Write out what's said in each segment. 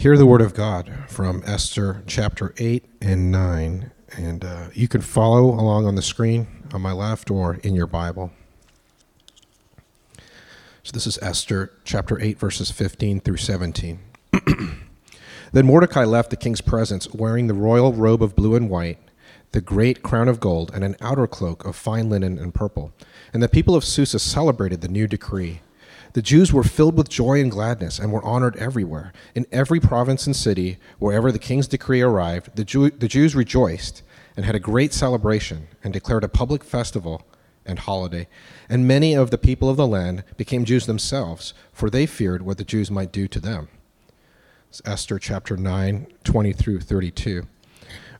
Hear the word of God from Esther chapter 8 and 9. And uh, you can follow along on the screen on my left or in your Bible. So this is Esther chapter 8, verses 15 through 17. then Mordecai left the king's presence wearing the royal robe of blue and white, the great crown of gold, and an outer cloak of fine linen and purple. And the people of Susa celebrated the new decree. The Jews were filled with joy and gladness and were honored everywhere. In every province and city, wherever the king's decree arrived, the, Jew- the Jews rejoiced and had a great celebration and declared a public festival and holiday. And many of the people of the land became Jews themselves, for they feared what the Jews might do to them. It's Esther chapter 9, 20 through 32.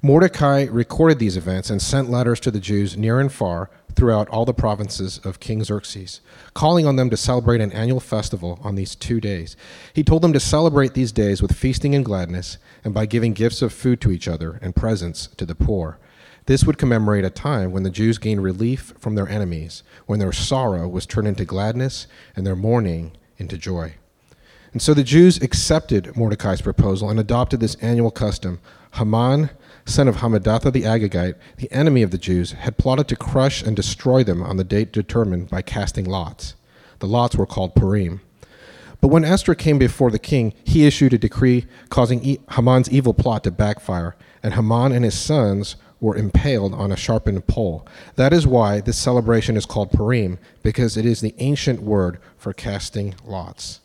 Mordecai recorded these events and sent letters to the Jews near and far throughout all the provinces of King Xerxes, calling on them to celebrate an annual festival on these two days. He told them to celebrate these days with feasting and gladness, and by giving gifts of food to each other and presents to the poor. This would commemorate a time when the Jews gained relief from their enemies, when their sorrow was turned into gladness and their mourning into joy. And so the Jews accepted Mordecai's proposal and adopted this annual custom. Haman, son of Hamadatha the Agagite, the enemy of the Jews, had plotted to crush and destroy them on the date determined by casting lots. The lots were called Purim. But when Esther came before the king, he issued a decree causing Haman's evil plot to backfire, and Haman and his sons were impaled on a sharpened pole. That is why this celebration is called Purim, because it is the ancient word for casting lots.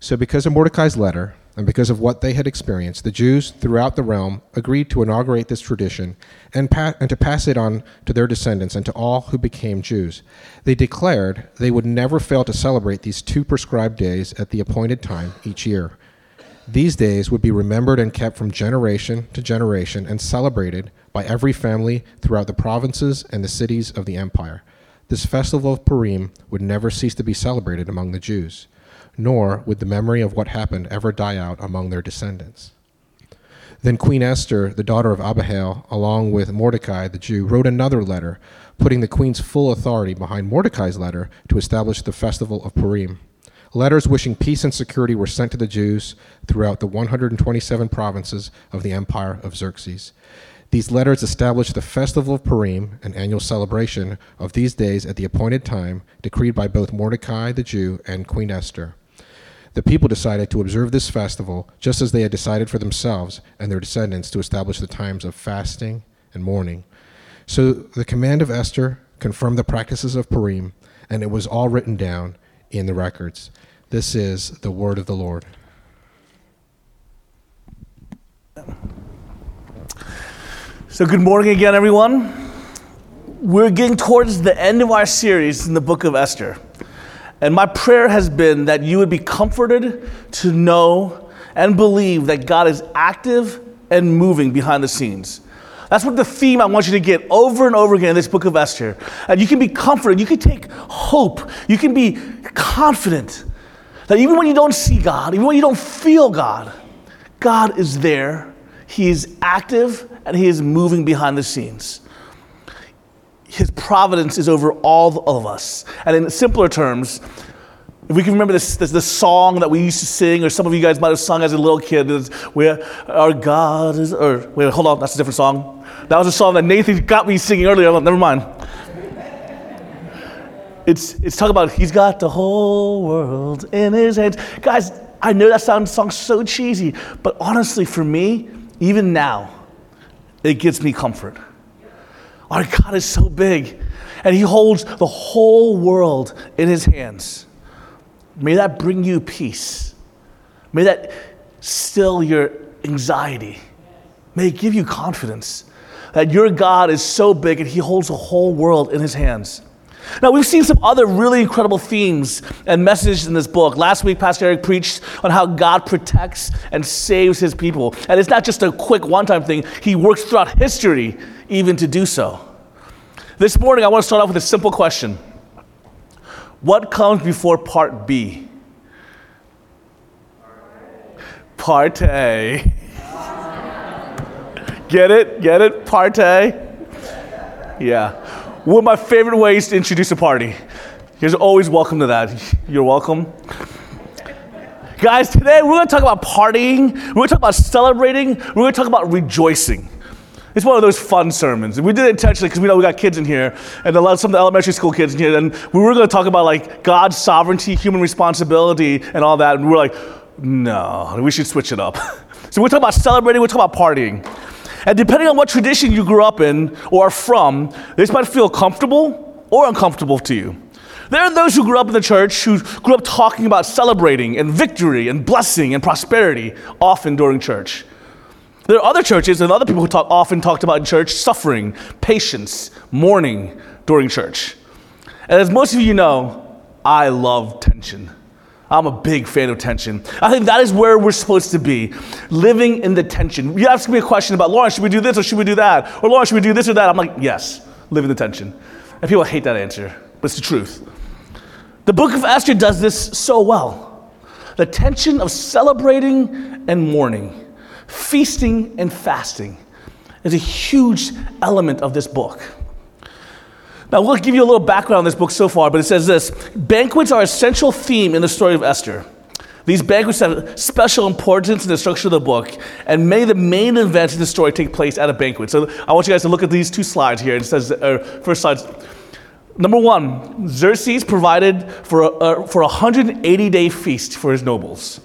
So, because of Mordecai's letter, and because of what they had experienced, the Jews throughout the realm agreed to inaugurate this tradition and, pa- and, to pass it on to their descendants and to all who became Jews. They declared they would never fail to celebrate these two prescribed days at the appointed time each year. These days would be remembered and kept from generation to generation and celebrated by every family throughout the provinces and the cities of the empire. This festival of Purim would never cease to be celebrated among the Jews nor would the memory of what happened ever die out among their descendants. Then Queen Esther, the daughter of Abihail, along with Mordecai the Jew, wrote another letter, putting the queen's full authority behind Mordecai's letter to establish the festival of Purim. Letters wishing peace and security were sent to the Jews throughout the 127 provinces of the empire of Xerxes. These letters established the festival of Purim, an annual celebration of these days at the appointed time, decreed by both Mordecai the Jew and Queen Esther the people decided to observe this festival just as they had decided for themselves and their descendants to establish the times of fasting and mourning. So the command of Esther confirmed the practices of Purim, and it was all written down in the records. This is the word of the Lord. So, good morning again, everyone. We're getting towards the end of our series in the book of Esther. And my prayer has been that you would be comforted to know and believe that God is active and moving behind the scenes. That's what the theme I want you to get over and over again in this book of Esther. And you can be comforted, you can take hope, you can be confident that even when you don't see God, even when you don't feel God, God is there, He is active, and He is moving behind the scenes his providence is over all of us. And in simpler terms, if we can remember this, this, this, song that we used to sing, or some of you guys might have sung as a little kid, is where our God is, or wait, hold on, that's a different song. That was a song that Nathan got me singing earlier. Never mind. It's, it's talking about he's got the whole world in his hands. Guys, I know that sounds song so cheesy, but honestly, for me, even now, it gives me comfort our God is so big, and He holds the whole world in His hands. May that bring you peace. May that still your anxiety. May it give you confidence that your God is so big and He holds the whole world in His hands. Now, we've seen some other really incredible themes and messages in this book. Last week, Pastor Eric preached on how God protects and saves his people. And it's not just a quick one time thing, he works throughout history even to do so. This morning, I want to start off with a simple question What comes before part B? Part A. Get it? Get it? Part A? Yeah. One of my favorite ways to introduce a party. You're always welcome to that. You're welcome. Guys, today we're going to talk about partying, we're going to talk about celebrating, we're going to talk about rejoicing. It's one of those fun sermons. We did it intentionally because we know we got kids in here, and a lot of some of the elementary school kids in here. And we were going to talk about like God's sovereignty, human responsibility, and all that. And we were like, no, we should switch it up. so we're talking about celebrating, we're talking about partying. And depending on what tradition you grew up in or are from, this might feel comfortable or uncomfortable to you. There are those who grew up in the church who grew up talking about celebrating and victory and blessing and prosperity often during church. There are other churches and other people who talk, often talked about in church suffering, patience, mourning during church. And as most of you know, I love tension. I'm a big fan of tension. I think that is where we're supposed to be, living in the tension. You ask me a question about, Lauren, should we do this or should we do that? Or Lauren, should we do this or that? I'm like, yes, live in the tension. And people hate that answer, but it's the truth. The book of Esther does this so well. The tension of celebrating and mourning, feasting and fasting is a huge element of this book. Now, we'll give you a little background on this book so far, but it says this Banquets are a central theme in the story of Esther. These banquets have special importance in the structure of the book, and many of the main events in the story take place at a banquet. So I want you guys to look at these two slides here. It says, uh, first slide, Number one, Xerxes provided for a, uh, for a 180 day feast for his nobles.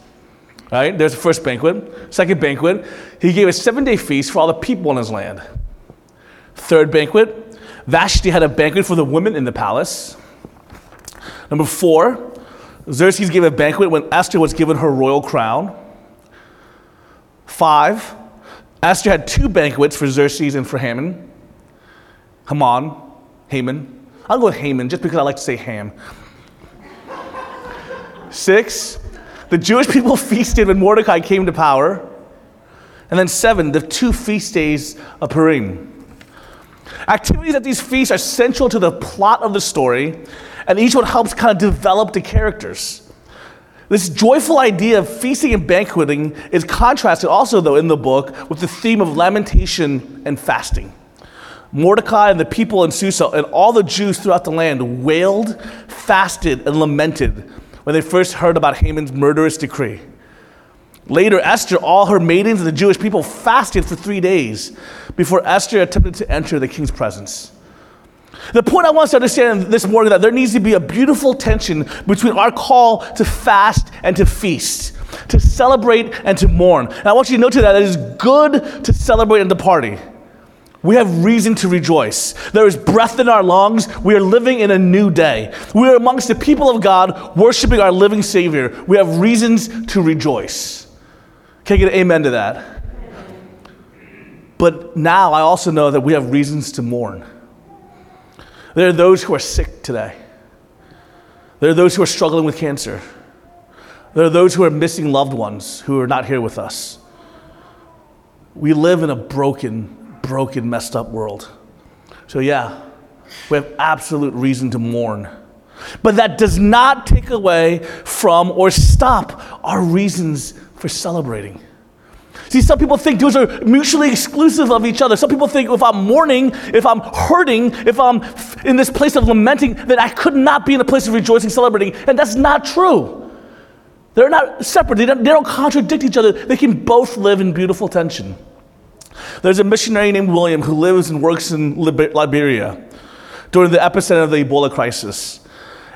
Right? There's the first banquet. Second banquet, he gave a seven day feast for all the people in his land. Third banquet, Vashti had a banquet for the women in the palace. Number four, Xerxes gave a banquet when Esther was given her royal crown. Five, Esther had two banquets for Xerxes and for Haman. Haman, Haman. I'll go with Haman just because I like to say ham. Six, the Jewish people feasted when Mordecai came to power. And then seven, the two feast days of Purim. Activities at these feasts are central to the plot of the story, and each one helps kind of develop the characters. This joyful idea of feasting and banqueting is contrasted also, though, in the book with the theme of lamentation and fasting. Mordecai and the people in Susa and all the Jews throughout the land wailed, fasted, and lamented when they first heard about Haman's murderous decree. Later, Esther, all her maidens, and the Jewish people fasted for three days before Esther attempted to enter the king's presence. The point I want us to understand this morning that there needs to be a beautiful tension between our call to fast and to feast, to celebrate and to mourn. And I want you to note that it is good to celebrate and to party. We have reason to rejoice. There is breath in our lungs. We are living in a new day. We are amongst the people of God, worshiping our living Savior. We have reasons to rejoice. Can I get an amen to that? But now I also know that we have reasons to mourn. There are those who are sick today. There are those who are struggling with cancer. There are those who are missing loved ones who are not here with us. We live in a broken, broken, messed up world. So, yeah, we have absolute reason to mourn. But that does not take away from or stop our reasons for celebrating. See, some people think those are mutually exclusive of each other. Some people think if I'm mourning, if I'm hurting, if I'm in this place of lamenting, that I could not be in a place of rejoicing, celebrating. And that's not true. They're not separate, they don't, they don't contradict each other. They can both live in beautiful tension. There's a missionary named William who lives and works in Liberia during the epicenter of the Ebola crisis.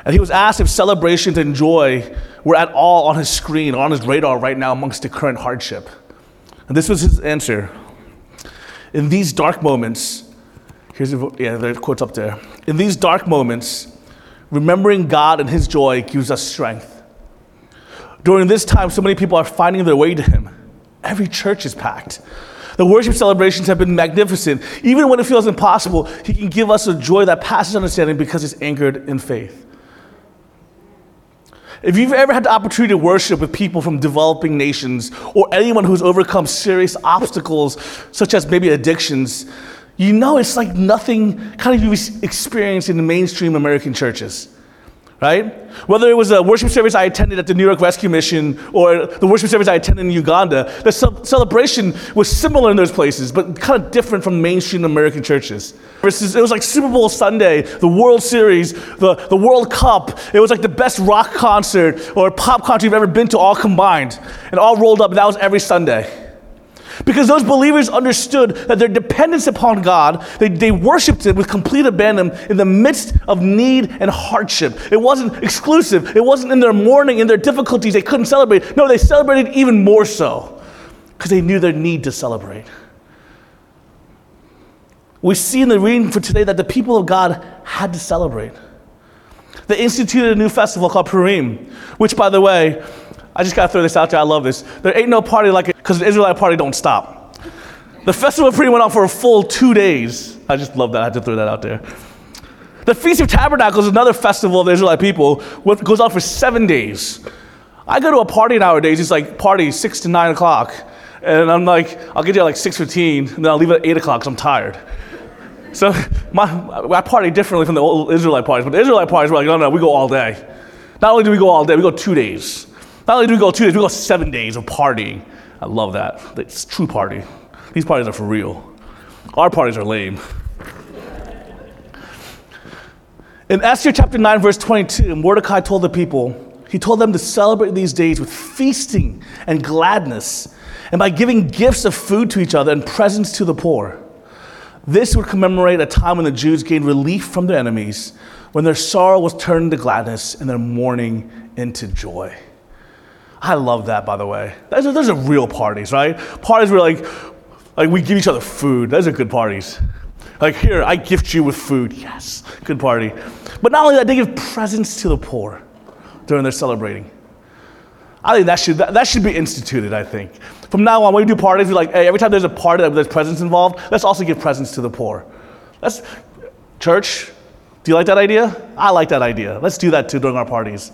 And he was asked if celebrations and joy were at all on his screen, on his radar right now amongst the current hardship. And this was his answer. In these dark moments, here's the, yeah, the quote's up there. In these dark moments, remembering God and his joy gives us strength. During this time, so many people are finding their way to him. Every church is packed. The worship celebrations have been magnificent. Even when it feels impossible, He can give us a joy that passes understanding because it's anchored in faith. If you've ever had the opportunity to worship with people from developing nations or anyone who's overcome serious obstacles, such as maybe addictions, you know it's like nothing kind of you've experienced in the mainstream American churches. Right? Whether it was a worship service I attended at the New York Rescue Mission or the worship service I attended in Uganda, the ce- celebration was similar in those places, but kind of different from mainstream American churches. Versus, it was like Super Bowl Sunday, the World Series, the, the World Cup. It was like the best rock concert or pop concert you've ever been to, all combined, and all rolled up. And that was every Sunday. Because those believers understood that their dependence upon God, they, they worshiped Him with complete abandon in the midst of need and hardship. It wasn't exclusive, it wasn't in their mourning, in their difficulties, they couldn't celebrate. No, they celebrated even more so because they knew their need to celebrate. We see in the reading for today that the people of God had to celebrate. They instituted a new festival called Purim, which, by the way, I just gotta throw this out there. I love this. There ain't no party like it because the Israelite party don't stop. The festival of pretty went on for a full two days. I just love that. I had to throw that out there. The Feast of Tabernacles is another festival of the Israelite people, which goes on for seven days. I go to a party nowadays. It's like party six to nine o'clock, and I'm like, I'll get there at like six fifteen, and then I'll leave at eight o'clock because I'm tired. So my, I party differently from the old Israelite parties, but the Israelite parties were like, no, no, we go all day. Not only do we go all day, we go two days. Not only do we go two days, we go seven days of partying. I love that. It's true party. These parties are for real. Our parties are lame. In Esther chapter 9, verse 22, Mordecai told the people, he told them to celebrate these days with feasting and gladness, and by giving gifts of food to each other and presents to the poor. This would commemorate a time when the Jews gained relief from their enemies, when their sorrow was turned into gladness and their mourning into joy. I love that, by the way. Those are, those are real parties, right? Parties where like, like we give each other food. Those are good parties. Like here, I gift you with food. Yes, good party. But not only that, they give presents to the poor during their celebrating. I think that should that, that should be instituted. I think from now on, when we do parties, we're like, hey, every time there's a party that there's presents involved, let's also give presents to the poor. Let's church. Do you like that idea? I like that idea. Let's do that too during our parties.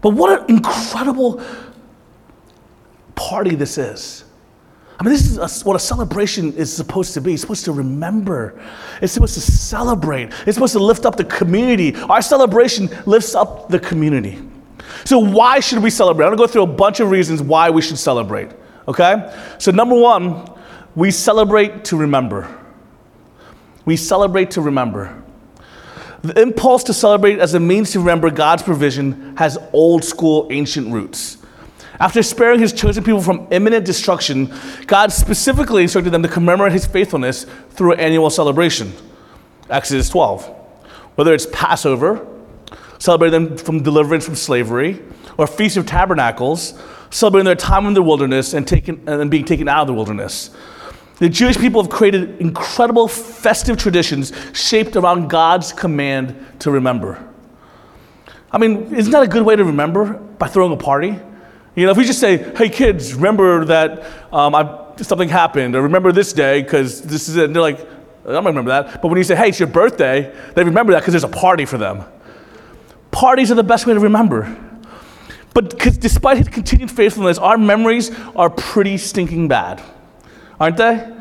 But what an incredible party this is. I mean, this is a, what a celebration is supposed to be. It's supposed to remember. It's supposed to celebrate. It's supposed to lift up the community. Our celebration lifts up the community. So, why should we celebrate? I'm gonna go through a bunch of reasons why we should celebrate. Okay? So, number one, we celebrate to remember. We celebrate to remember. The impulse to celebrate as a means to remember God's provision has old school ancient roots. After sparing his chosen people from imminent destruction, God specifically instructed them to commemorate his faithfulness through an annual celebration. Exodus 12. Whether it's Passover, celebrating them from deliverance from slavery, or Feast of Tabernacles, celebrating their time in the wilderness and, taken, and being taken out of the wilderness. The Jewish people have created incredible festive traditions shaped around God's command to remember. I mean, isn't that a good way to remember by throwing a party? You know, if we just say, hey kids, remember that um, I, something happened, or remember this day because this is it, and they're like, I don't remember that. But when you say, hey, it's your birthday, they remember that because there's a party for them. Parties are the best way to remember. But despite his continued faithfulness, our memories are pretty stinking bad aren't they?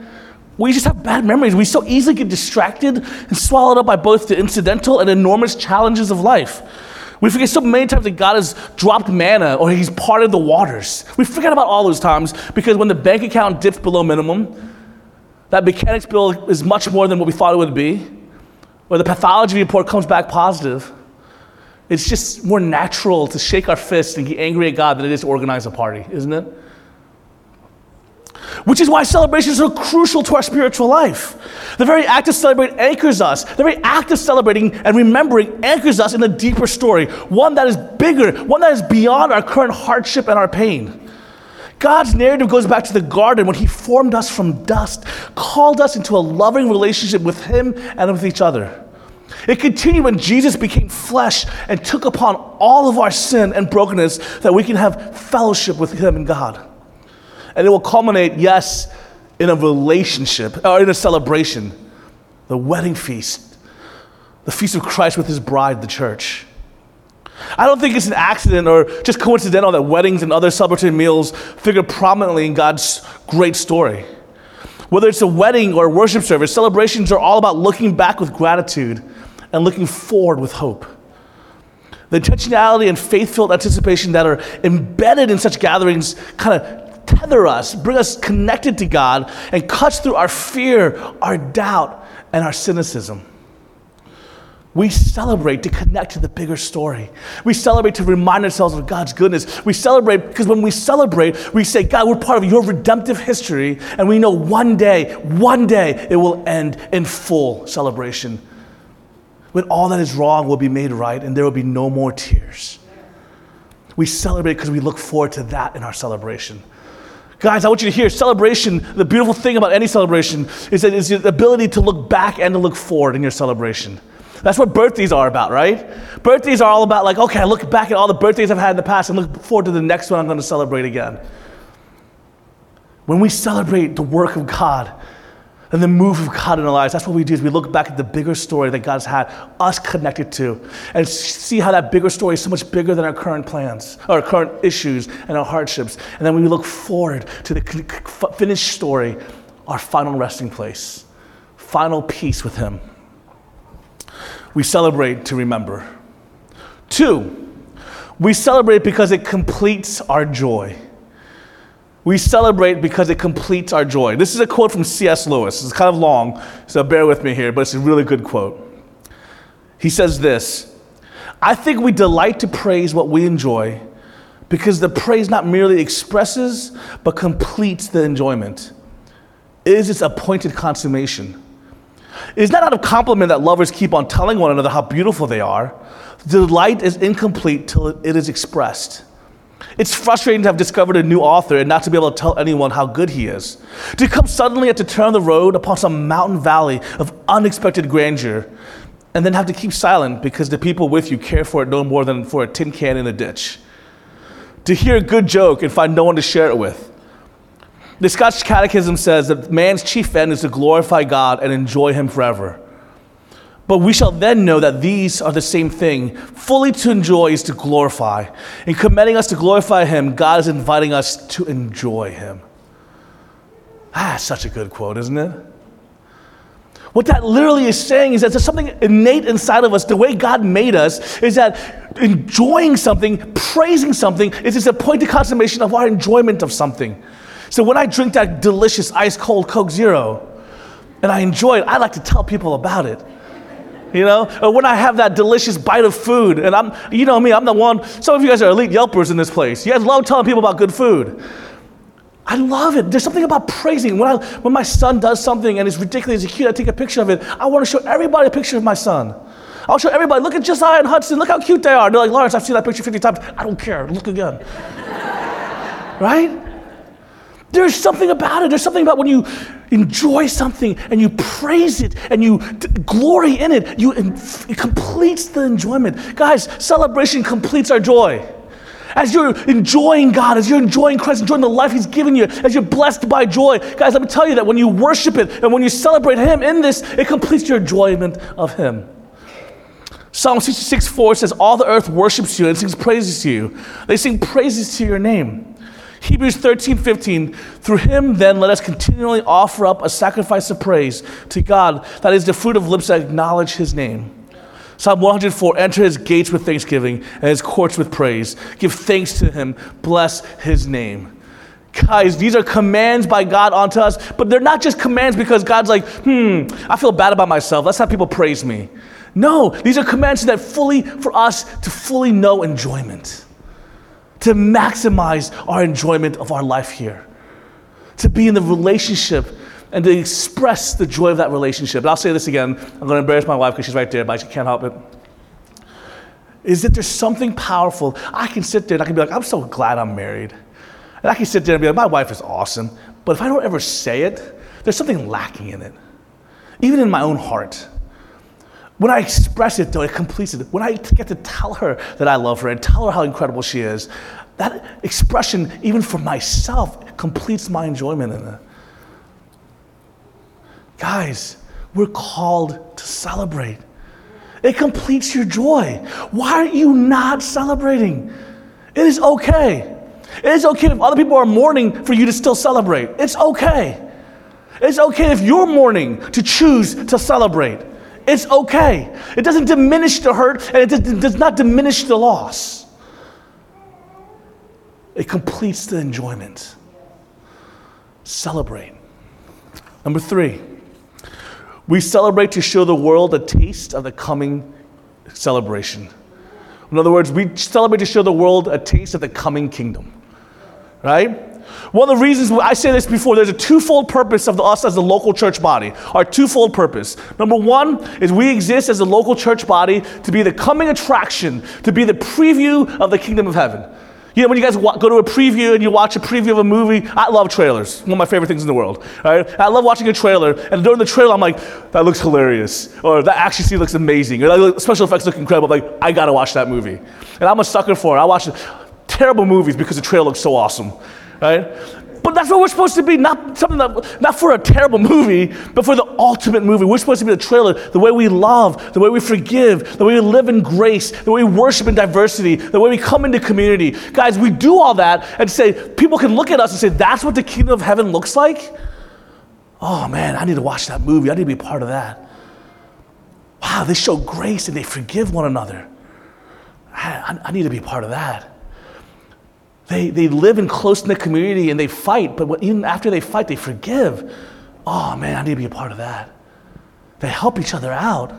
We just have bad memories. We so easily get distracted and swallowed up by both the incidental and enormous challenges of life. We forget so many times that God has dropped manna or He's parted the waters. We forget about all those times because when the bank account dips below minimum, that mechanics bill is much more than what we thought it would be, or the pathology report comes back positive. It's just more natural to shake our fist and get angry at God than it is to organize a party, isn't it? Which is why celebrations are crucial to our spiritual life. The very act of celebrating anchors us. The very act of celebrating and remembering anchors us in a deeper story, one that is bigger, one that is beyond our current hardship and our pain. God's narrative goes back to the garden when He formed us from dust, called us into a loving relationship with Him and with each other. It continued when Jesus became flesh and took upon all of our sin and brokenness that we can have fellowship with Him and God. And it will culminate, yes, in a relationship or in a celebration, the wedding feast, the feast of Christ with his bride, the church. I don't think it's an accident or just coincidental that weddings and other celebratory meals figure prominently in God's great story. Whether it's a wedding or a worship service, celebrations are all about looking back with gratitude and looking forward with hope. The intentionality and faith filled anticipation that are embedded in such gatherings kind of tether us, bring us connected to God, and cuts through our fear, our doubt, and our cynicism. We celebrate to connect to the bigger story. We celebrate to remind ourselves of God's goodness. We celebrate because when we celebrate, we say, God, we're part of your redemptive history, and we know one day, one day, it will end in full celebration. When all that is wrong will be made right, and there will be no more tears. We celebrate because we look forward to that in our celebration. Guys, I want you to hear celebration. The beautiful thing about any celebration is that it's the ability to look back and to look forward in your celebration. That's what birthdays are about, right? Birthdays are all about, like, okay, I look back at all the birthdays I've had in the past and look forward to the next one I'm going to celebrate again. When we celebrate the work of God and the move of God in our lives, that's what we do is we look back at the bigger story that God's had us connected to and see how that bigger story is so much bigger than our current plans, our current issues and our hardships. And then we look forward to the finished story, our final resting place, final peace with Him we celebrate to remember. Two, we celebrate because it completes our joy. We celebrate because it completes our joy. This is a quote from C.S. Lewis. It's kind of long, so bear with me here, but it's a really good quote. He says this I think we delight to praise what we enjoy because the praise not merely expresses, but completes the enjoyment. It is its appointed consummation. It is not out of compliment that lovers keep on telling one another how beautiful they are. The delight is incomplete till it is expressed. It's frustrating to have discovered a new author and not to be able to tell anyone how good he is. To come suddenly at the turn of the road upon some mountain valley of unexpected grandeur and then have to keep silent because the people with you care for it no more than for a tin can in a ditch. To hear a good joke and find no one to share it with. The Scotch Catechism says that man's chief end is to glorify God and enjoy Him forever. But we shall then know that these are the same thing. Fully to enjoy is to glorify. In commending us to glorify Him, God is inviting us to enjoy Him. Ah, such a good quote, isn't it? What that literally is saying is that there's something innate inside of us. The way God made us is that enjoying something, praising something, is just a point of consummation of our enjoyment of something. So when I drink that delicious ice cold Coke Zero and I enjoy it, I like to tell people about it. You know, or when I have that delicious bite of food, and I'm, you know me, I'm the one. Some of you guys are elite Yelpers in this place. You guys love telling people about good food. I love it. There's something about praising. When, I, when my son does something and it's ridiculous, cute, I take a picture of it. I want to show everybody a picture of my son. I'll show everybody, look at Josiah and Hudson, look how cute they are. They're like, Lawrence, I've seen that picture 50 times. I don't care, look again. right? There's something about it. There's something about when you enjoy something and you praise it and you t- glory in it, you, it completes the enjoyment. Guys, celebration completes our joy. As you're enjoying God, as you're enjoying Christ, enjoying the life He's given you, as you're blessed by joy, guys, let me tell you that when you worship it and when you celebrate Him in this, it completes your enjoyment of Him. Psalm 66 4 says, All the earth worships you and sings praises to you. They sing praises to your name. Hebrews 13, 15. Through him, then, let us continually offer up a sacrifice of praise to God, that is the fruit of lips that acknowledge his name. Psalm 104 Enter his gates with thanksgiving and his courts with praise. Give thanks to him. Bless his name. Guys, these are commands by God onto us, but they're not just commands because God's like, hmm, I feel bad about myself. Let's have people praise me. No, these are commands that fully, for us to fully know enjoyment to maximize our enjoyment of our life here, to be in the relationship and to express the joy of that relationship. And I'll say this again. I'm going to embarrass my wife because she's right there, but she can't help it. Is that there's something powerful. I can sit there and I can be like, I'm so glad I'm married. And I can sit there and be like, my wife is awesome. But if I don't ever say it, there's something lacking in it, even in my own heart. When I express it, though, it completes it. When I get to tell her that I love her and tell her how incredible she is, that expression, even for myself, completes my enjoyment in it. Guys, we're called to celebrate. It completes your joy. Why are you not celebrating? It is okay. It is okay if other people are mourning for you to still celebrate. It's okay. It's okay if you're mourning to choose to celebrate. It's okay. It doesn't diminish the hurt and it does not diminish the loss. It completes the enjoyment. Celebrate. Number three, we celebrate to show the world a taste of the coming celebration. In other words, we celebrate to show the world a taste of the coming kingdom. Right? One of the reasons I say this before, there's a twofold purpose of us as a local church body. Our twofold purpose. Number one is we exist as a local church body to be the coming attraction, to be the preview of the kingdom of heaven. You know, when you guys go to a preview and you watch a preview of a movie, I love trailers. One of my favorite things in the world. Right? I love watching a trailer, and during the trailer, I'm like, that looks hilarious, or that scene looks amazing, or that special effects look incredible. I'm like, I gotta watch that movie. And I'm a sucker for it. I watch terrible movies because the trailer looks so awesome right? But that's what we're supposed to be, not something that, not for a terrible movie, but for the ultimate movie. We're supposed to be the trailer, the way we love, the way we forgive, the way we live in grace, the way we worship in diversity, the way we come into community. Guys, we do all that and say, people can look at us and say, that's what the kingdom of heaven looks like? Oh man, I need to watch that movie. I need to be part of that. Wow, they show grace and they forgive one another. I, I need to be part of that. They, they live in close knit community and they fight, but even after they fight, they forgive. Oh man, I need to be a part of that. They help each other out.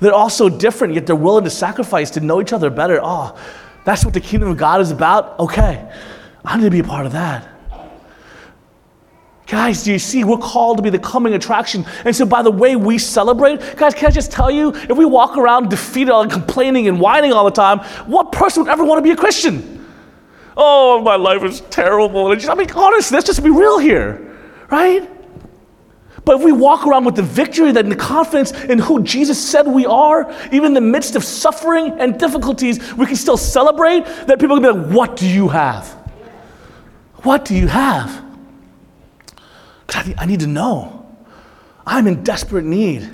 They're all so different, yet they're willing to sacrifice to know each other better. Oh, that's what the kingdom of God is about? Okay, I need to be a part of that. Guys, do you see? We're called to be the coming attraction. And so, by the way we celebrate, guys, can I just tell you, if we walk around defeated and complaining and whining all the time, what person would ever want to be a Christian? Oh, my life is terrible. I mean, honestly, let's just be real here, right? But if we walk around with the victory and the confidence in who Jesus said we are, even in the midst of suffering and difficulties, we can still celebrate that people can be like, What do you have? What do you have? I need to know. I'm in desperate need.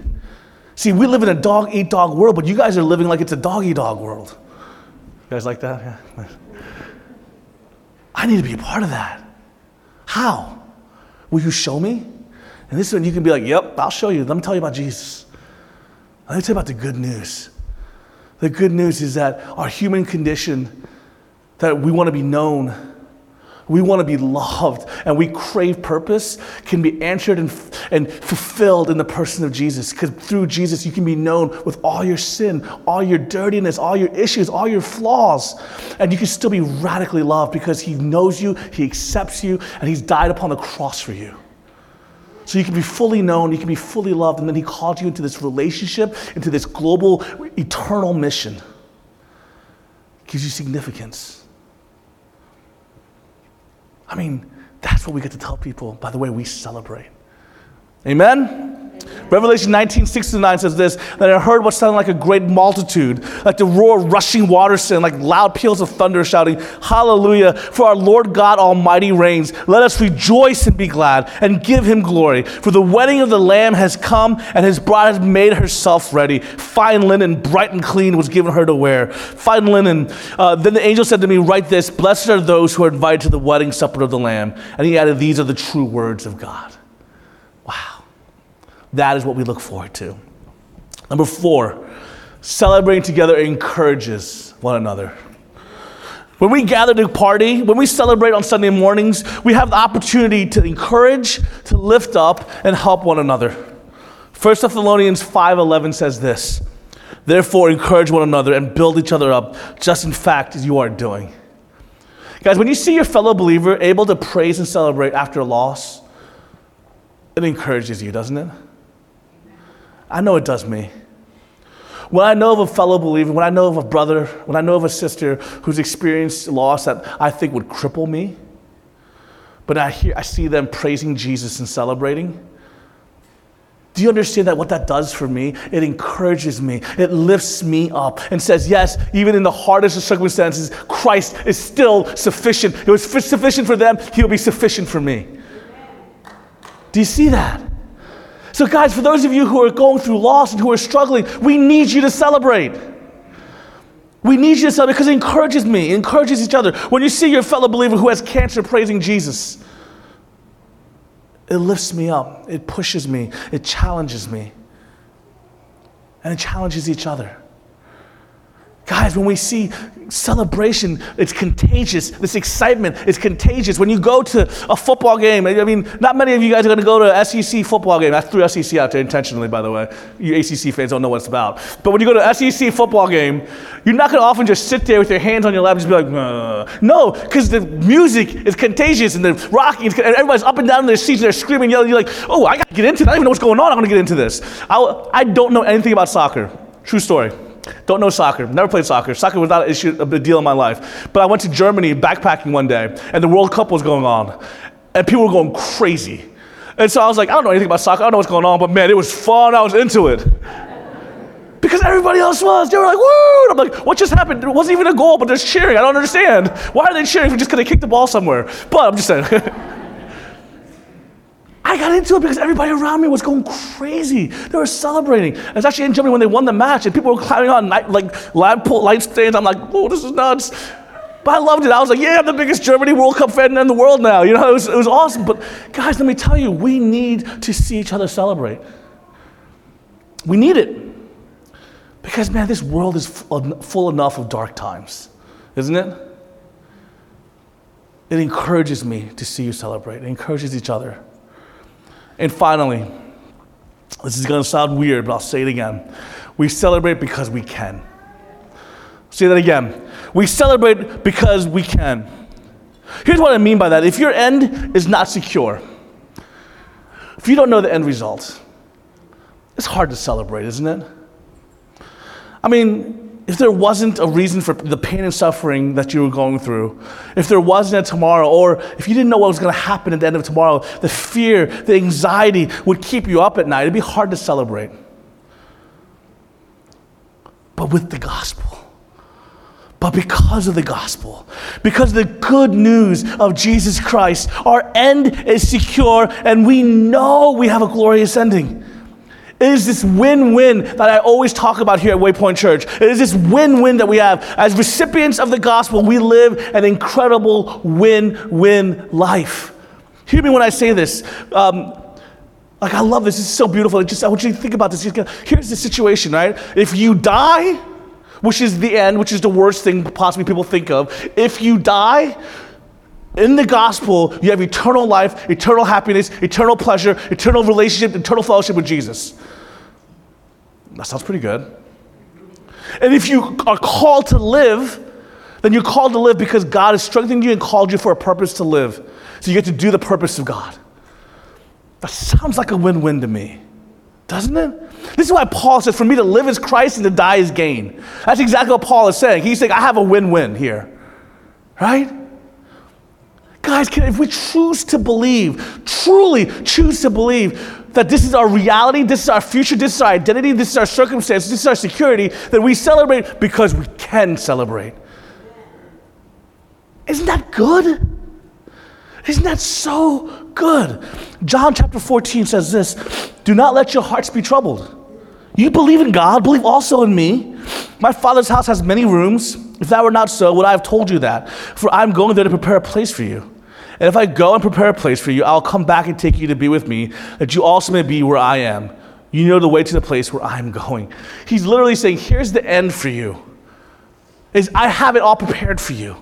See, we live in a dog eat dog world, but you guys are living like it's a dog eat dog world. You guys like that? Yeah. I need to be a part of that. How? Will you show me? And this is when you can be like, yep, I'll show you. Let me tell you about Jesus. Let me tell you about the good news. The good news is that our human condition, that we want to be known, we want to be loved and we crave purpose can be answered and, and fulfilled in the person of Jesus. Because through Jesus, you can be known with all your sin, all your dirtiness, all your issues, all your flaws. And you can still be radically loved because He knows you, He accepts you, and He's died upon the cross for you. So you can be fully known, you can be fully loved, and then He called you into this relationship, into this global, eternal mission. Gives you significance. I mean, that's what we get to tell people by the way we celebrate. Amen? Revelation 19, 6 to 9 says this Then I heard what sounded like a great multitude, like the roar of rushing waters, and like loud peals of thunder shouting, Hallelujah, for our Lord God Almighty reigns. Let us rejoice and be glad and give him glory. For the wedding of the Lamb has come, and his bride has made herself ready. Fine linen, bright and clean, was given her to wear. Fine linen. Uh, then the angel said to me, Write this Blessed are those who are invited to the wedding supper of the Lamb. And he added, These are the true words of God. That is what we look forward to. Number four, celebrating together encourages one another. When we gather to party, when we celebrate on Sunday mornings, we have the opportunity to encourage, to lift up, and help one another. 1 Thessalonians 5:11 says this: Therefore encourage one another and build each other up, just in fact as you are doing. Guys, when you see your fellow believer able to praise and celebrate after a loss, it encourages you, doesn't it? I know it does me. When I know of a fellow believer, when I know of a brother, when I know of a sister who's experienced loss that I think would cripple me, but I, hear, I see them praising Jesus and celebrating. Do you understand that what that does for me? It encourages me. It lifts me up and says, yes, even in the hardest of circumstances, Christ is still sufficient. It was sufficient for them, He'll be sufficient for me. Do you see that? So, guys, for those of you who are going through loss and who are struggling, we need you to celebrate. We need you to celebrate because it encourages me, it encourages each other. When you see your fellow believer who has cancer praising Jesus, it lifts me up, it pushes me, it challenges me. and it challenges each other. Guys, when we see celebration, it's contagious. This excitement is contagious. When you go to a football game, I mean, not many of you guys are going to go to an SEC football game. I threw SEC out there intentionally, by the way. You ACC fans don't know what it's about. But when you go to an SEC football game, you're not going to often just sit there with your hands on your lap and just be like, no, because the music is contagious and the rocking, and everybody's up and down in their seats and they're screaming, yelling. You're like, oh, I got to get into that. I don't even know what's going on. I'm going to get into this. I, I don't know anything about soccer. True story. Don't know soccer. Never played soccer. Soccer was not an issue, a big deal in my life. But I went to Germany backpacking one day, and the World Cup was going on, and people were going crazy. And so I was like, I don't know anything about soccer. I don't know what's going on, but man, it was fun. I was into it. Because everybody else was. They were like, woo! I'm like, what just happened? There wasn't even a goal, but there's cheering. I don't understand. Why are they cheering if we just could have kicked the ball somewhere? But I'm just saying. I got into it because everybody around me was going crazy. They were celebrating. It was actually in Germany when they won the match, and people were climbing on like light, light stands. I'm like, oh, this is nuts. But I loved it. I was like, yeah, I'm the biggest Germany World Cup fan in the world now. You know, it was, it was awesome. But guys, let me tell you, we need to see each other celebrate. We need it. Because, man, this world is full enough of dark times, isn't it? It encourages me to see you celebrate, it encourages each other. And finally, this is going to sound weird, but I'll say it again. We celebrate because we can. Say that again. We celebrate because we can. Here's what I mean by that. If your end is not secure, if you don't know the end result, it's hard to celebrate, isn't it? I mean, if there wasn't a reason for the pain and suffering that you were going through, if there wasn't a tomorrow, or if you didn't know what was going to happen at the end of tomorrow, the fear, the anxiety would keep you up at night. It'd be hard to celebrate. But with the gospel, but because of the gospel, because the good news of Jesus Christ, our end is secure and we know we have a glorious ending. It is this win win that I always talk about here at Waypoint Church. It is this win win that we have. As recipients of the gospel, we live an incredible win win life. Hear me when I say this. Um, like, I love this. This is so beautiful. I just, I want you to think about this. Here's the situation, right? If you die, which is the end, which is the worst thing possibly people think of, if you die, in the gospel, you have eternal life, eternal happiness, eternal pleasure, eternal relationship, eternal fellowship with Jesus. That sounds pretty good. And if you are called to live, then you're called to live because God has strengthened you and called you for a purpose to live. So you get to do the purpose of God. That sounds like a win win to me, doesn't it? This is why Paul says, For me to live is Christ and to die is gain. That's exactly what Paul is saying. He's saying, I have a win win here, right? Guys, if we choose to believe, truly choose to believe that this is our reality, this is our future, this is our identity, this is our circumstance, this is our security, that we celebrate because we can celebrate. Isn't that good? Isn't that so good? John chapter 14 says this Do not let your hearts be troubled. You believe in God, believe also in me. My Father's house has many rooms. If that were not so, would I have told you that? For I'm going there to prepare a place for you. And if I go and prepare a place for you, I'll come back and take you to be with me, that you also may be where I am. You know the way to the place where I'm going. He's literally saying, Here's the end for you. Is I have it all prepared for you.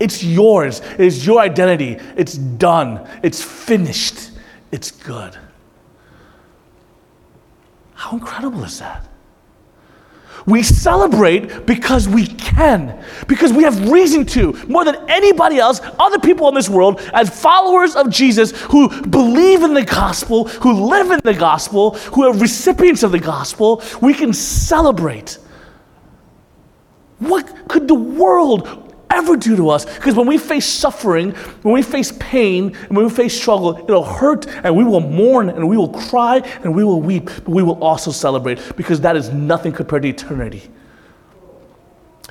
It's yours. It is your identity. It's done. It's finished. It's good. How incredible is that? We celebrate because we can, because we have reason to, more than anybody else, other people in this world, as followers of Jesus who believe in the gospel, who live in the gospel, who are recipients of the gospel, we can celebrate. What could the world ever do to us. Because when we face suffering, when we face pain, and when we face struggle, it'll hurt and we will mourn and we will cry and we will weep, but we will also celebrate because that is nothing compared to eternity.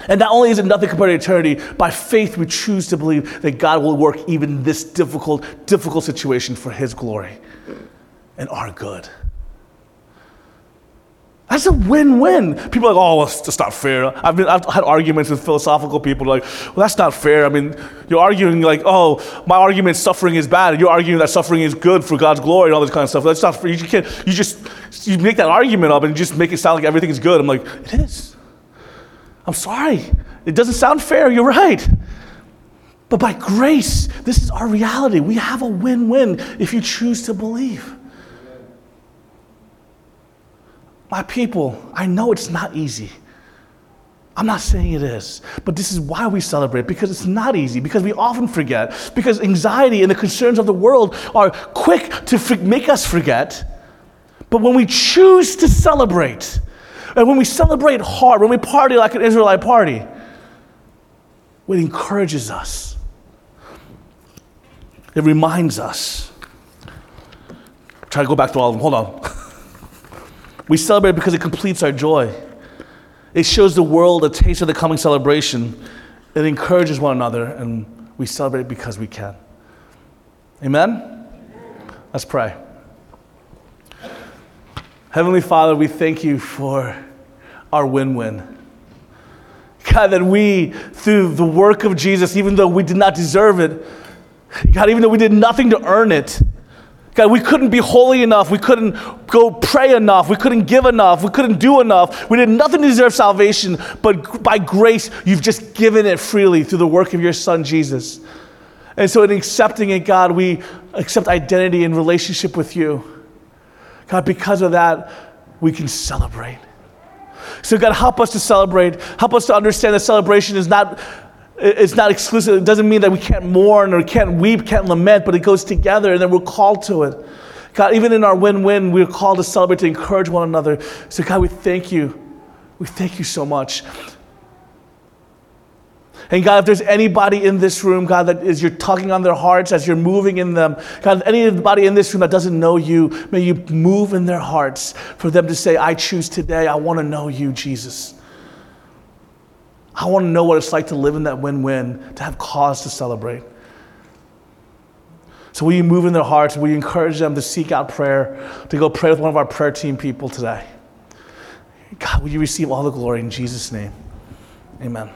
And not only is it nothing compared to eternity, by faith we choose to believe that God will work even this difficult, difficult situation for His glory and our good. That's a win-win. People are like, oh, well, that's not fair. I've, been, I've had arguments with philosophical people like, well, that's not fair. I mean, you're arguing like, oh, my argument suffering is bad, and you're arguing that suffering is good for God's glory and all this kind of stuff. That's not fair. You can't. You just you make that argument up and just make it sound like everything is good. I'm like, it is. I'm sorry. It doesn't sound fair. You're right. But by grace, this is our reality. We have a win-win if you choose to believe. My people, I know it's not easy. I'm not saying it is, but this is why we celebrate because it's not easy, because we often forget, because anxiety and the concerns of the world are quick to make us forget. But when we choose to celebrate, and when we celebrate hard, when we party like an Israelite party, it encourages us. It reminds us. Try to go back to all of them. Hold on. We celebrate because it completes our joy. It shows the world a taste of the coming celebration. It encourages one another, and we celebrate because we can. Amen? Let's pray. Heavenly Father, we thank you for our win win. God, that we, through the work of Jesus, even though we did not deserve it, God, even though we did nothing to earn it, God, we couldn't be holy enough. We couldn't go pray enough. We couldn't give enough. We couldn't do enough. We did nothing to deserve salvation, but by grace, you've just given it freely through the work of your Son, Jesus. And so, in accepting it, God, we accept identity and relationship with you. God, because of that, we can celebrate. So, God, help us to celebrate. Help us to understand that celebration is not it's not exclusive. It doesn't mean that we can't mourn or can't weep, can't lament, but it goes together and then we're called to it. God, even in our win win, we're called to celebrate, to encourage one another. So, God, we thank you. We thank you so much. And God, if there's anybody in this room, God, that is you're tugging on their hearts as you're moving in them, God, anybody in this room that doesn't know you, may you move in their hearts for them to say, I choose today, I want to know you, Jesus. I want to know what it's like to live in that win win, to have cause to celebrate. So, will you move in their hearts? Will you encourage them to seek out prayer, to go pray with one of our prayer team people today? God, will you receive all the glory in Jesus' name? Amen.